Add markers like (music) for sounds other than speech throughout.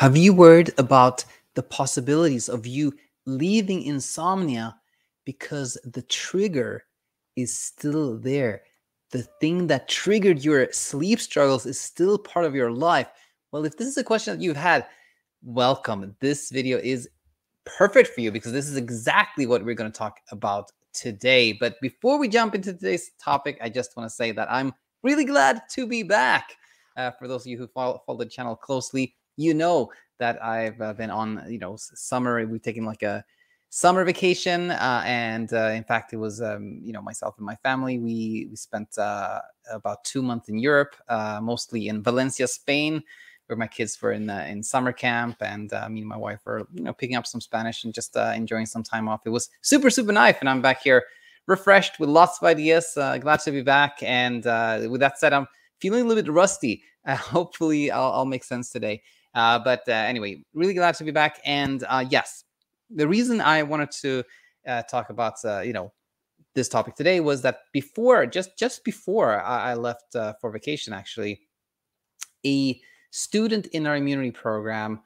Have you worried about the possibilities of you leaving insomnia because the trigger is still there? The thing that triggered your sleep struggles is still part of your life. Well, if this is a question that you've had, welcome. This video is perfect for you because this is exactly what we're going to talk about today. But before we jump into today's topic, I just want to say that I'm really glad to be back. Uh, for those of you who follow, follow the channel closely, you know that I've uh, been on, you know, summer. We've taken like a summer vacation, uh, and uh, in fact, it was, um, you know, myself and my family. We we spent uh, about two months in Europe, uh, mostly in Valencia, Spain, where my kids were in in summer camp, and me and my wife were, you know, picking up some Spanish and just enjoying some time off. It was super super nice, and I'm back here refreshed with lots of ideas. glad to be back, and with that said, I'm feeling a little bit rusty. (laughs) hopefully, I'll, I'll make sense today. Uh, but uh, anyway, really glad to be back. And uh, yes, the reason I wanted to uh, talk about uh, you know this topic today was that before just just before I, I left uh, for vacation, actually, a student in our immunity program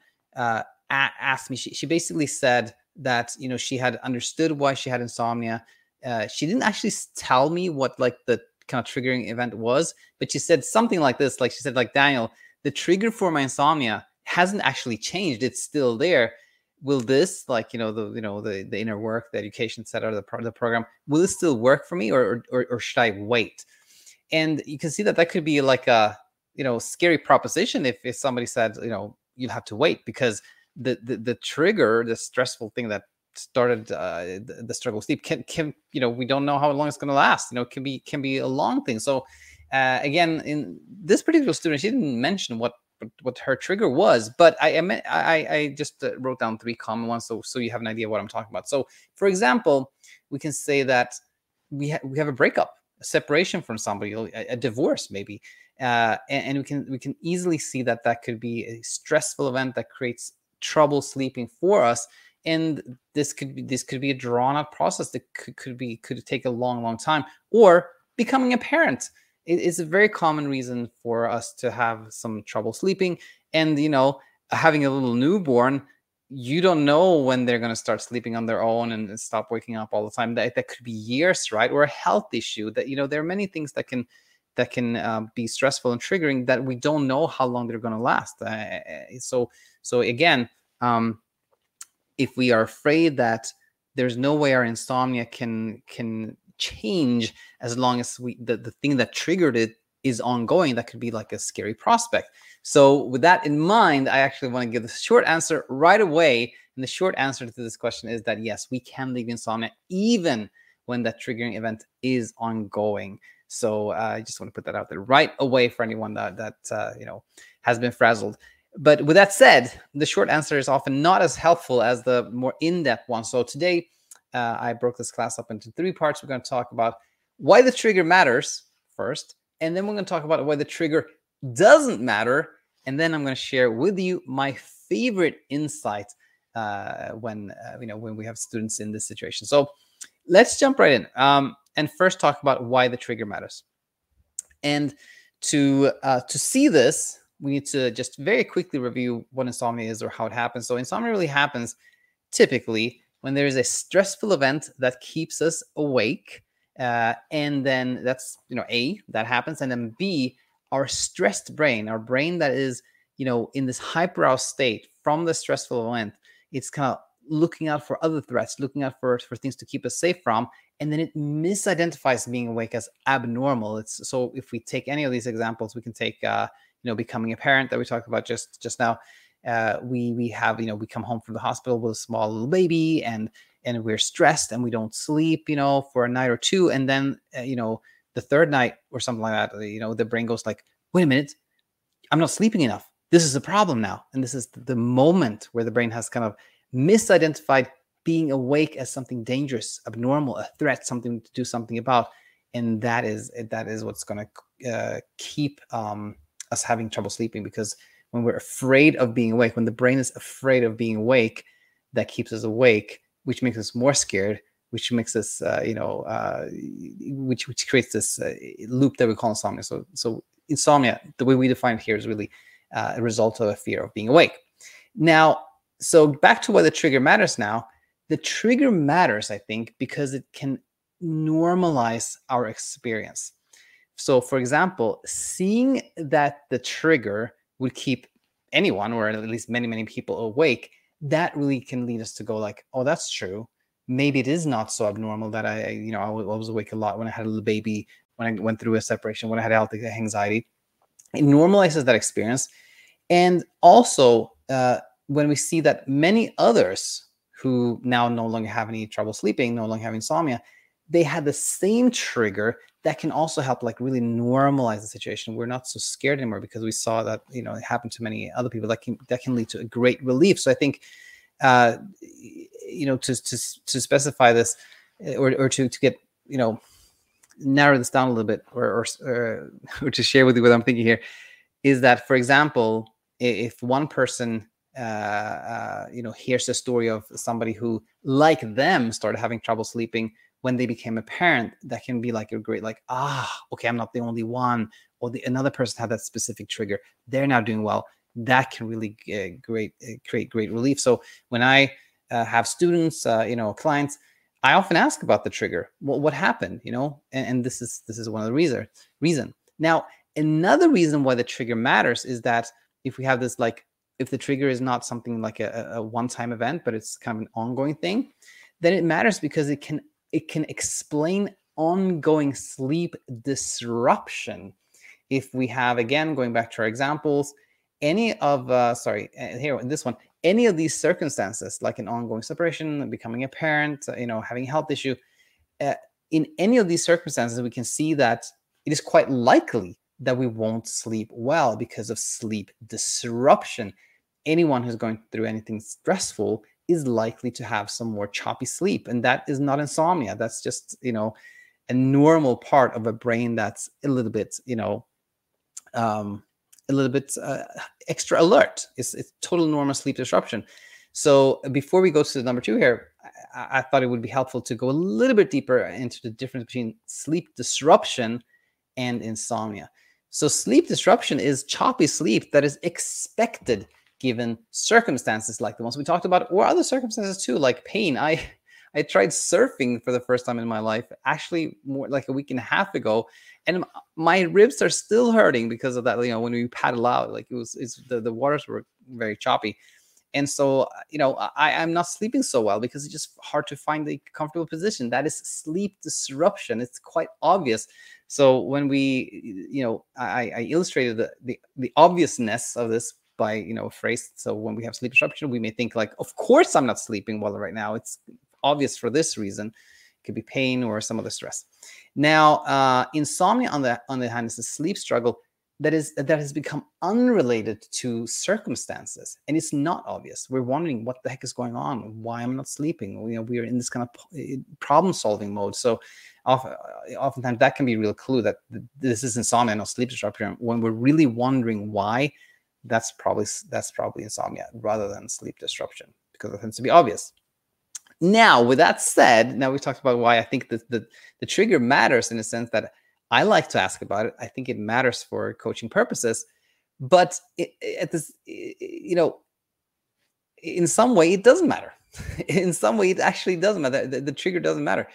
asked me. She, she basically said that you know she had understood why she had insomnia. she didn't actually tell me what like the kind of triggering event was, but she said something like this. Like she said, like Daniel, the trigger for my insomnia hasn't actually changed. It's still there. Will this, like you know, the you know the the inner work, the education center, the pro- the program, will it still work for me, or, or or should I wait? And you can see that that could be like a you know scary proposition if if somebody said you know you'll have to wait because the the, the trigger, the stressful thing that started uh, the, the struggle sleep can can you know we don't know how long it's going to last. You know, it can be can be a long thing. So uh, again, in this particular student, she didn't mention what what her trigger was, but I I, I just uh, wrote down three common ones so so you have an idea of what I'm talking about. So, for example, we can say that we ha- we have a breakup, a separation from somebody, a, a divorce maybe, uh, and, and, we can we can easily see that that could be a stressful event that creates trouble sleeping for us. And this could be this could be a drawn out process that could, could be could take a long long time, or becoming a parent it is a very common reason for us to have some trouble sleeping. And, you know, having a little newborn, you don't know when they're going to start sleeping on their own and stop waking up all the time. That, that could be years, right? Or a health issue that, you know, there are many things that can that can uh, be stressful and triggering that we don't know how long they're going to last. Uh, so, so again, um, if we are afraid that there's no way our insomnia can can change as long as we the, the thing that triggered it is ongoing that could be like a scary prospect. So with that in mind i actually want to give the short answer right away. And the short answer to this question is that yes we can leave insomnia even when that triggering event is ongoing. So uh, i just want to put that out there right away for anyone that that uh, you know has been frazzled. But with that said the short answer is often not as helpful as the more in-depth one. So today uh, I broke this class up into three parts. We're going to talk about why the trigger matters first, and then we're going to talk about why the trigger doesn't matter, and then I'm going to share with you my favorite insight uh, when uh, you know when we have students in this situation. So let's jump right in um, and first talk about why the trigger matters. And to uh, to see this, we need to just very quickly review what insomnia is or how it happens. So insomnia really happens typically when there is a stressful event that keeps us awake uh, and then that's you know a that happens and then b our stressed brain our brain that is you know in this hyperaroused state from the stressful event it's kind of looking out for other threats looking out for for things to keep us safe from and then it misidentifies being awake as abnormal. It's so if we take any of these examples we can take uh you know becoming a parent that we talked about just just now uh, we we have you know we come home from the hospital with a small little baby and and we're stressed and we don't sleep you know for a night or two. And then uh, you know the third night or something like that you know the brain goes like wait a minute i'm not sleeping enough. This is a problem now. And this is the moment where the brain has kind of misidentified being awake as something dangerous abnormal a threat something to do something about. And that is that is what's going to uh, keep um, us having trouble sleeping because when we're afraid of being awake, when the brain is afraid of being awake, that keeps us awake, which makes us more scared, which makes us, uh, you know, uh, which which creates this uh, loop that we call insomnia. So, so insomnia, the way we define it here, is really uh, a result of a fear of being awake. Now, so back to why the trigger matters now. The trigger matters, I think, because it can normalize our experience. So, for example, seeing that the trigger would keep anyone, or at least many, many people awake, that really can lead us to go like, "Oh, that's true. Maybe it is not so abnormal that I, you know, I was awake a lot when I had a little baby, when I went through a separation, when I had health anxiety." It normalizes that experience, and also uh, when we see that many others who now no longer have any trouble sleeping, no longer have insomnia, they had the same trigger that can also help like really normalize the situation. We're not so scared anymore because we saw that you know it happened to many other people. That can that can lead to a great relief. So I think uh, you know to to to specify this eh, or or to to get you know narrow this down a little bit or or, or, or to share with you what I'm thinking here is that for example if one person uh, uh, you know hears the story of somebody who like them started having trouble sleeping when they became a parent that can be like a great like ah okay i'm not the only one or the another person had that specific trigger they're now doing well. That can really uh, great uh, create great relief. So when i uh, have students uh, you know clients i often ask about the trigger. Well, what happened? you know? And, and this is this is one of the reason reason. Now another reason why the trigger matters is that if we have this like if the trigger is not something like a, a one-time event but it's kind of an ongoing thing then it matters because it can it can explain ongoing sleep disruption. If we have again going back to our examples any of uh sorry uh, here in this one any of these circumstances like an ongoing separation becoming a parent uh, you know having a health issue uh, in any of these circumstances we can see that it is quite likely that we won't sleep well because of sleep disruption. Anyone who's going through anything stressful is likely to have some more choppy sleep and that is not insomnia. That's just you know a normal part of a brain that's a little bit you know um a little bit uh, extra alert. It's, it's total normal sleep disruption. So before we go to the number two here I, I thought it would be helpful to go a little bit deeper into the difference between sleep disruption and insomnia. So sleep disruption is choppy sleep that is expected given circumstances like the ones we talked about or other circumstances too like pain. I i tried surfing for the first time in my life actually more like a week and a half ago and my ribs are still hurting because of that you know when we paddle out like it was it's the, the waters were very choppy. And so you know i i'm not sleeping so well because it's just hard to find a comfortable position. That is sleep disruption. It's quite obvious. So when we you know i i illustrated the the, the obviousness of this by you know a phrase. So when we have sleep disruption we may think like of course i'm not sleeping well right now. It's obvious for this reason. It could be pain or some other stress. Now uh, insomnia on the on the hand is a sleep struggle that is that has become unrelated to circumstances. And it's not obvious. We're wondering what the heck is going on why i'm not sleeping. You know we're in this kind of eh, problem solving mode. So often, oftentimes that can be a real clue that this is insomnia not sleep disruption when we're really wondering why that's probably that's probably insomnia rather than sleep disruption because it tends to be obvious. Now, with that said, now we talked about why I think that the, the trigger matters in a sense that I like to ask about it. I think it matters for coaching purposes, but at this, you know, in some way it doesn't matter. (laughs) in some way, it actually doesn't matter. The, the trigger doesn't matter.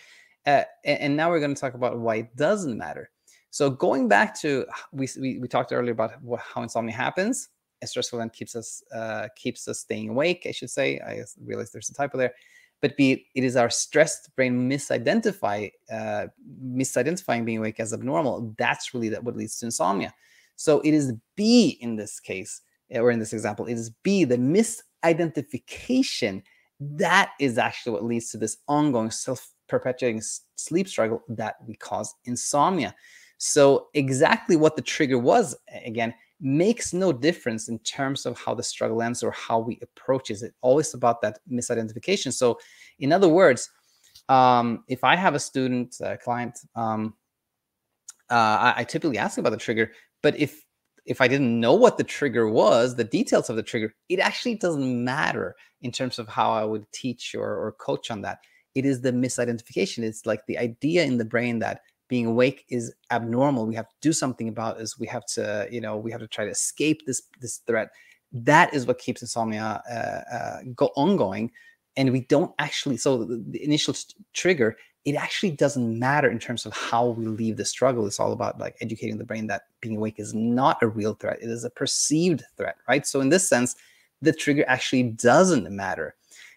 Uh, and, and now we're going to talk about why it doesn't matter. So going back to we, we, we talked earlier about how insomnia happens event keeps us uh, keeps us staying awake. I should say. I realize there's a typo there, but B, it is our stressed brain misidentify uh, misidentifying being awake as abnormal. That's really that what leads to insomnia. So it is B in this case, or in this example, it is B the misidentification that is actually what leads to this ongoing self-perpetuating sleep struggle that we cause insomnia. So exactly what the trigger was again makes no difference in terms of how the struggle ends or how we approach it. It's always about that misidentification. So, in other words, um, if I have a student, a client, um, uh, I, I, typically ask about the trigger. But if if I didn't know what the trigger was, the details of the trigger, it actually doesn't matter in terms of how I would teach or, or coach on that. It is the misidentification. It's like the idea in the brain that being awake is abnormal. We have to do something about is we have to you know we have to try to escape this this threat. That is what keeps insomnia uh, uh, go ongoing. And we don't actually so the, the initial trigger it actually doesn't matter in terms of how we leave the struggle. It's all about like educating the brain that being awake is not a real threat. It is a perceived threat right? So in this sense the trigger actually doesn't matter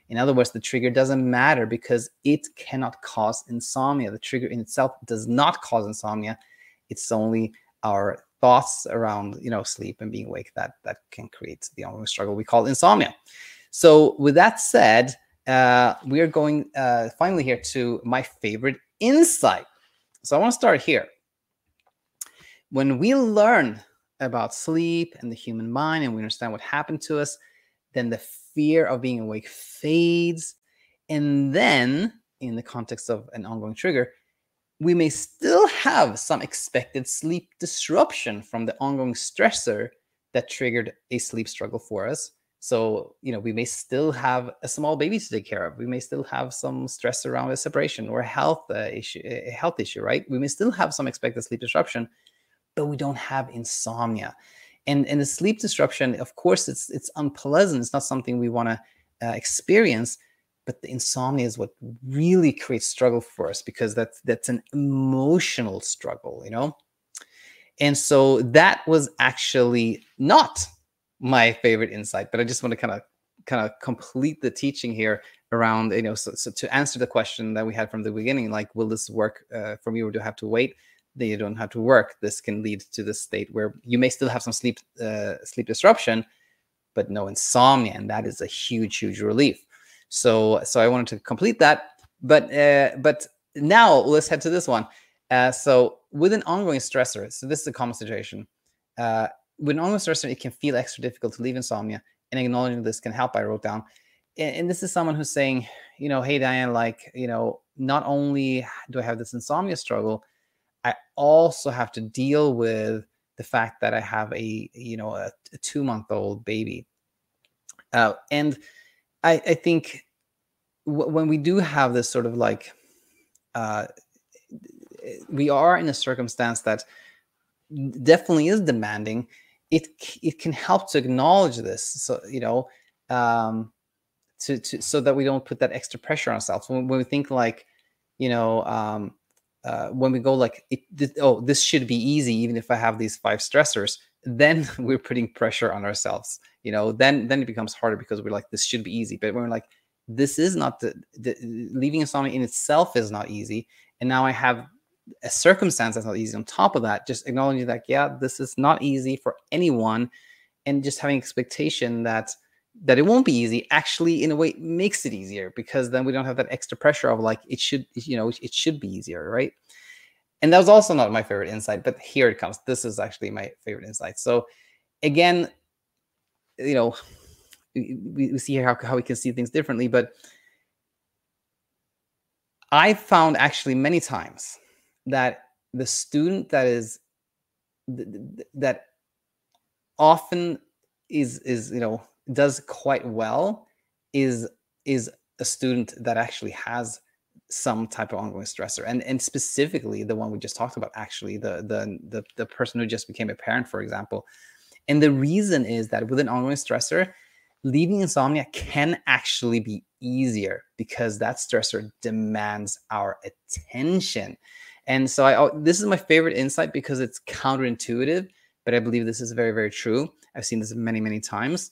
in other words the trigger doesn't matter because it cannot cause insomnia the trigger in itself does not cause insomnia it's only our thoughts around you know sleep and being awake that that can create the ongoing struggle we call insomnia so with that said uh, we are going uh, finally here to my favorite insight. So I want to start here. When we learn about sleep and the human mind and we understand what happened to us, then the fear of being awake fades. And then, in the context of an ongoing trigger, we may still have some expected sleep disruption from the ongoing stressor that triggered a sleep struggle for us. So, you know, we may still have a small baby to take care of. We may still have some stress around a separation or a health uh, issue, a health issue, right? We may still have some expected sleep disruption, but we don't have insomnia. And and the sleep disruption, of course, it's it's unpleasant. It's not something we want to uh, experience, but the insomnia is what really creates struggle for us because that's that's an emotional struggle, you know. And so that was actually not my favorite insight, but I just want to kind of kind of complete the teaching here around you know so, so, to answer the question that we had from the beginning like will this work uh, for you or do you have to wait then you don't have to work this can lead to the state where you may still have some sleep uh, sleep disruption but no insomnia and that is a huge huge relief so so i wanted to complete that but uh, but now let's head to this one uh, so with an ongoing stressor so this is a common situation uh, with an ongoing stressor, it can feel extra difficult to leave insomnia, and acknowledging this can help. I wrote down, and, and this is someone who's saying, you know, hey Daniel, like, you know, not only do I have this insomnia struggle, I also have to deal with the fact that I have a, you know, a, a two month old baby, uh, and I, I think w- when we do have this sort of like, uh, we are in a circumstance that definitely is demanding it it can help to acknowledge this. So you know um to, to so that we don't put that extra pressure on ourselves. When, when we think like you know um uh, when we go like it, this, oh this should be easy even if i have these five stressors then (laughs) we're putting pressure on ourselves you know then then it becomes harder because we're like this should be easy. But we're like this is not the, the leaving insomnia in itself is not easy. And now i have a circumstance that's not easy. On top of that just acknowledging that yeah this is not easy for anyone. And just having expectation that that it won't be easy actually in a way makes it easier because then we don't have that extra pressure of like it should you know it should be easier right? And that was also not my favorite insight but here it comes. This is actually my favorite insight. So again you know we, we see here how, how we can see things differently but i found actually many times that the student that is that often is is you know does quite well is is a student that actually has some type of ongoing stressor. And and specifically the one we just talked about actually the the the, the person who just became a parent for example. And the reason is that with an ongoing stressor leaving insomnia can actually be easier because that stressor demands our attention. And so I oh, this is my favorite insight because it's counterintuitive, but I believe this is very very true. I've seen this many many times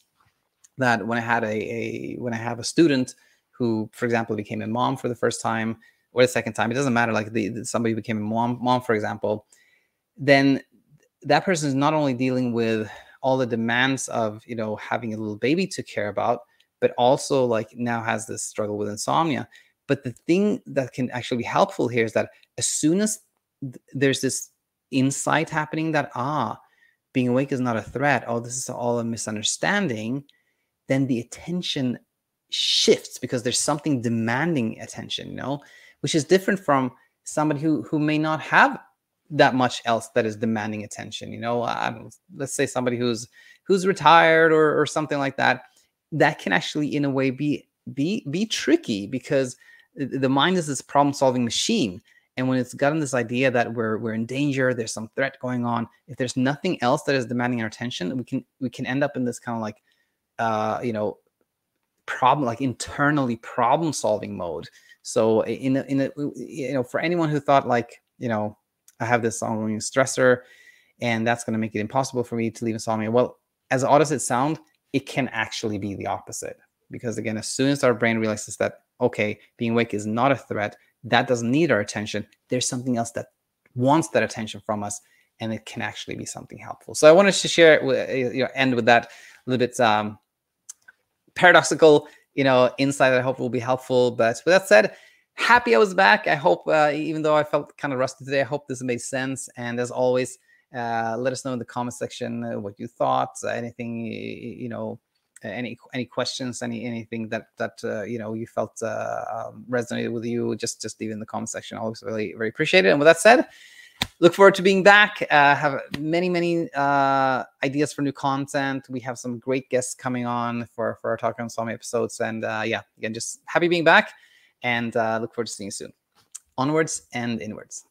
that when I had a, a when I have a student who, for example, became a mom for the first time or the second time, it doesn't matter. Like the, somebody became a mom, mom, for example, then that person is not only dealing with all the demands of you know having a little baby to care about, but also like now has this struggle with insomnia. But the thing that can actually be helpful here is that as soon as th- there's this insight happening that ah being awake is not a threat oh this is all a misunderstanding then the attention shifts because there's something demanding attention you know which is different from somebody who who may not have that much else that is demanding attention you know let's say somebody who's who's retired or or something like that that can actually in a way be be be tricky because the mind is this problem solving machine and when it's gotten this idea that we're we're in danger, there's some threat going on. If there's nothing else that is demanding our attention, we can we can end up in this kind of like uh, you know, problem like internally problem solving mode. So in in a, you know, for anyone who thought like, you know, I have this ongoing stressor and that's going to make it impossible for me to leave insomnia. Well, as odd as it sounds, it can actually be the opposite. Because again, as soon as our brain realizes that, okay, being awake is not a threat, that doesn't need our attention, there's something else that wants that attention from us, and it can actually be something helpful. So I wanted to share, you know, end with that a little bit um, paradoxical, you know, insight. I hope will be helpful. But with that said, happy I was back. I hope, uh, even though I felt kind of rusty today, I hope this made sense. And as always, uh, let us know in the comment section uh, what you thought, uh, anything you know, any any questions, any anything that that uh, you know you felt uh, um, resonated with you. Just just leave in the comment section. Always really very appreciate it. And with that said, look forward to being back. Uh, have many many uh, ideas for new content. We have some great guests coming on for for our talk on Insomnia episodes. And uh, yeah, again, just happy being back, and uh, look forward to seeing you soon. Onwards and inwards.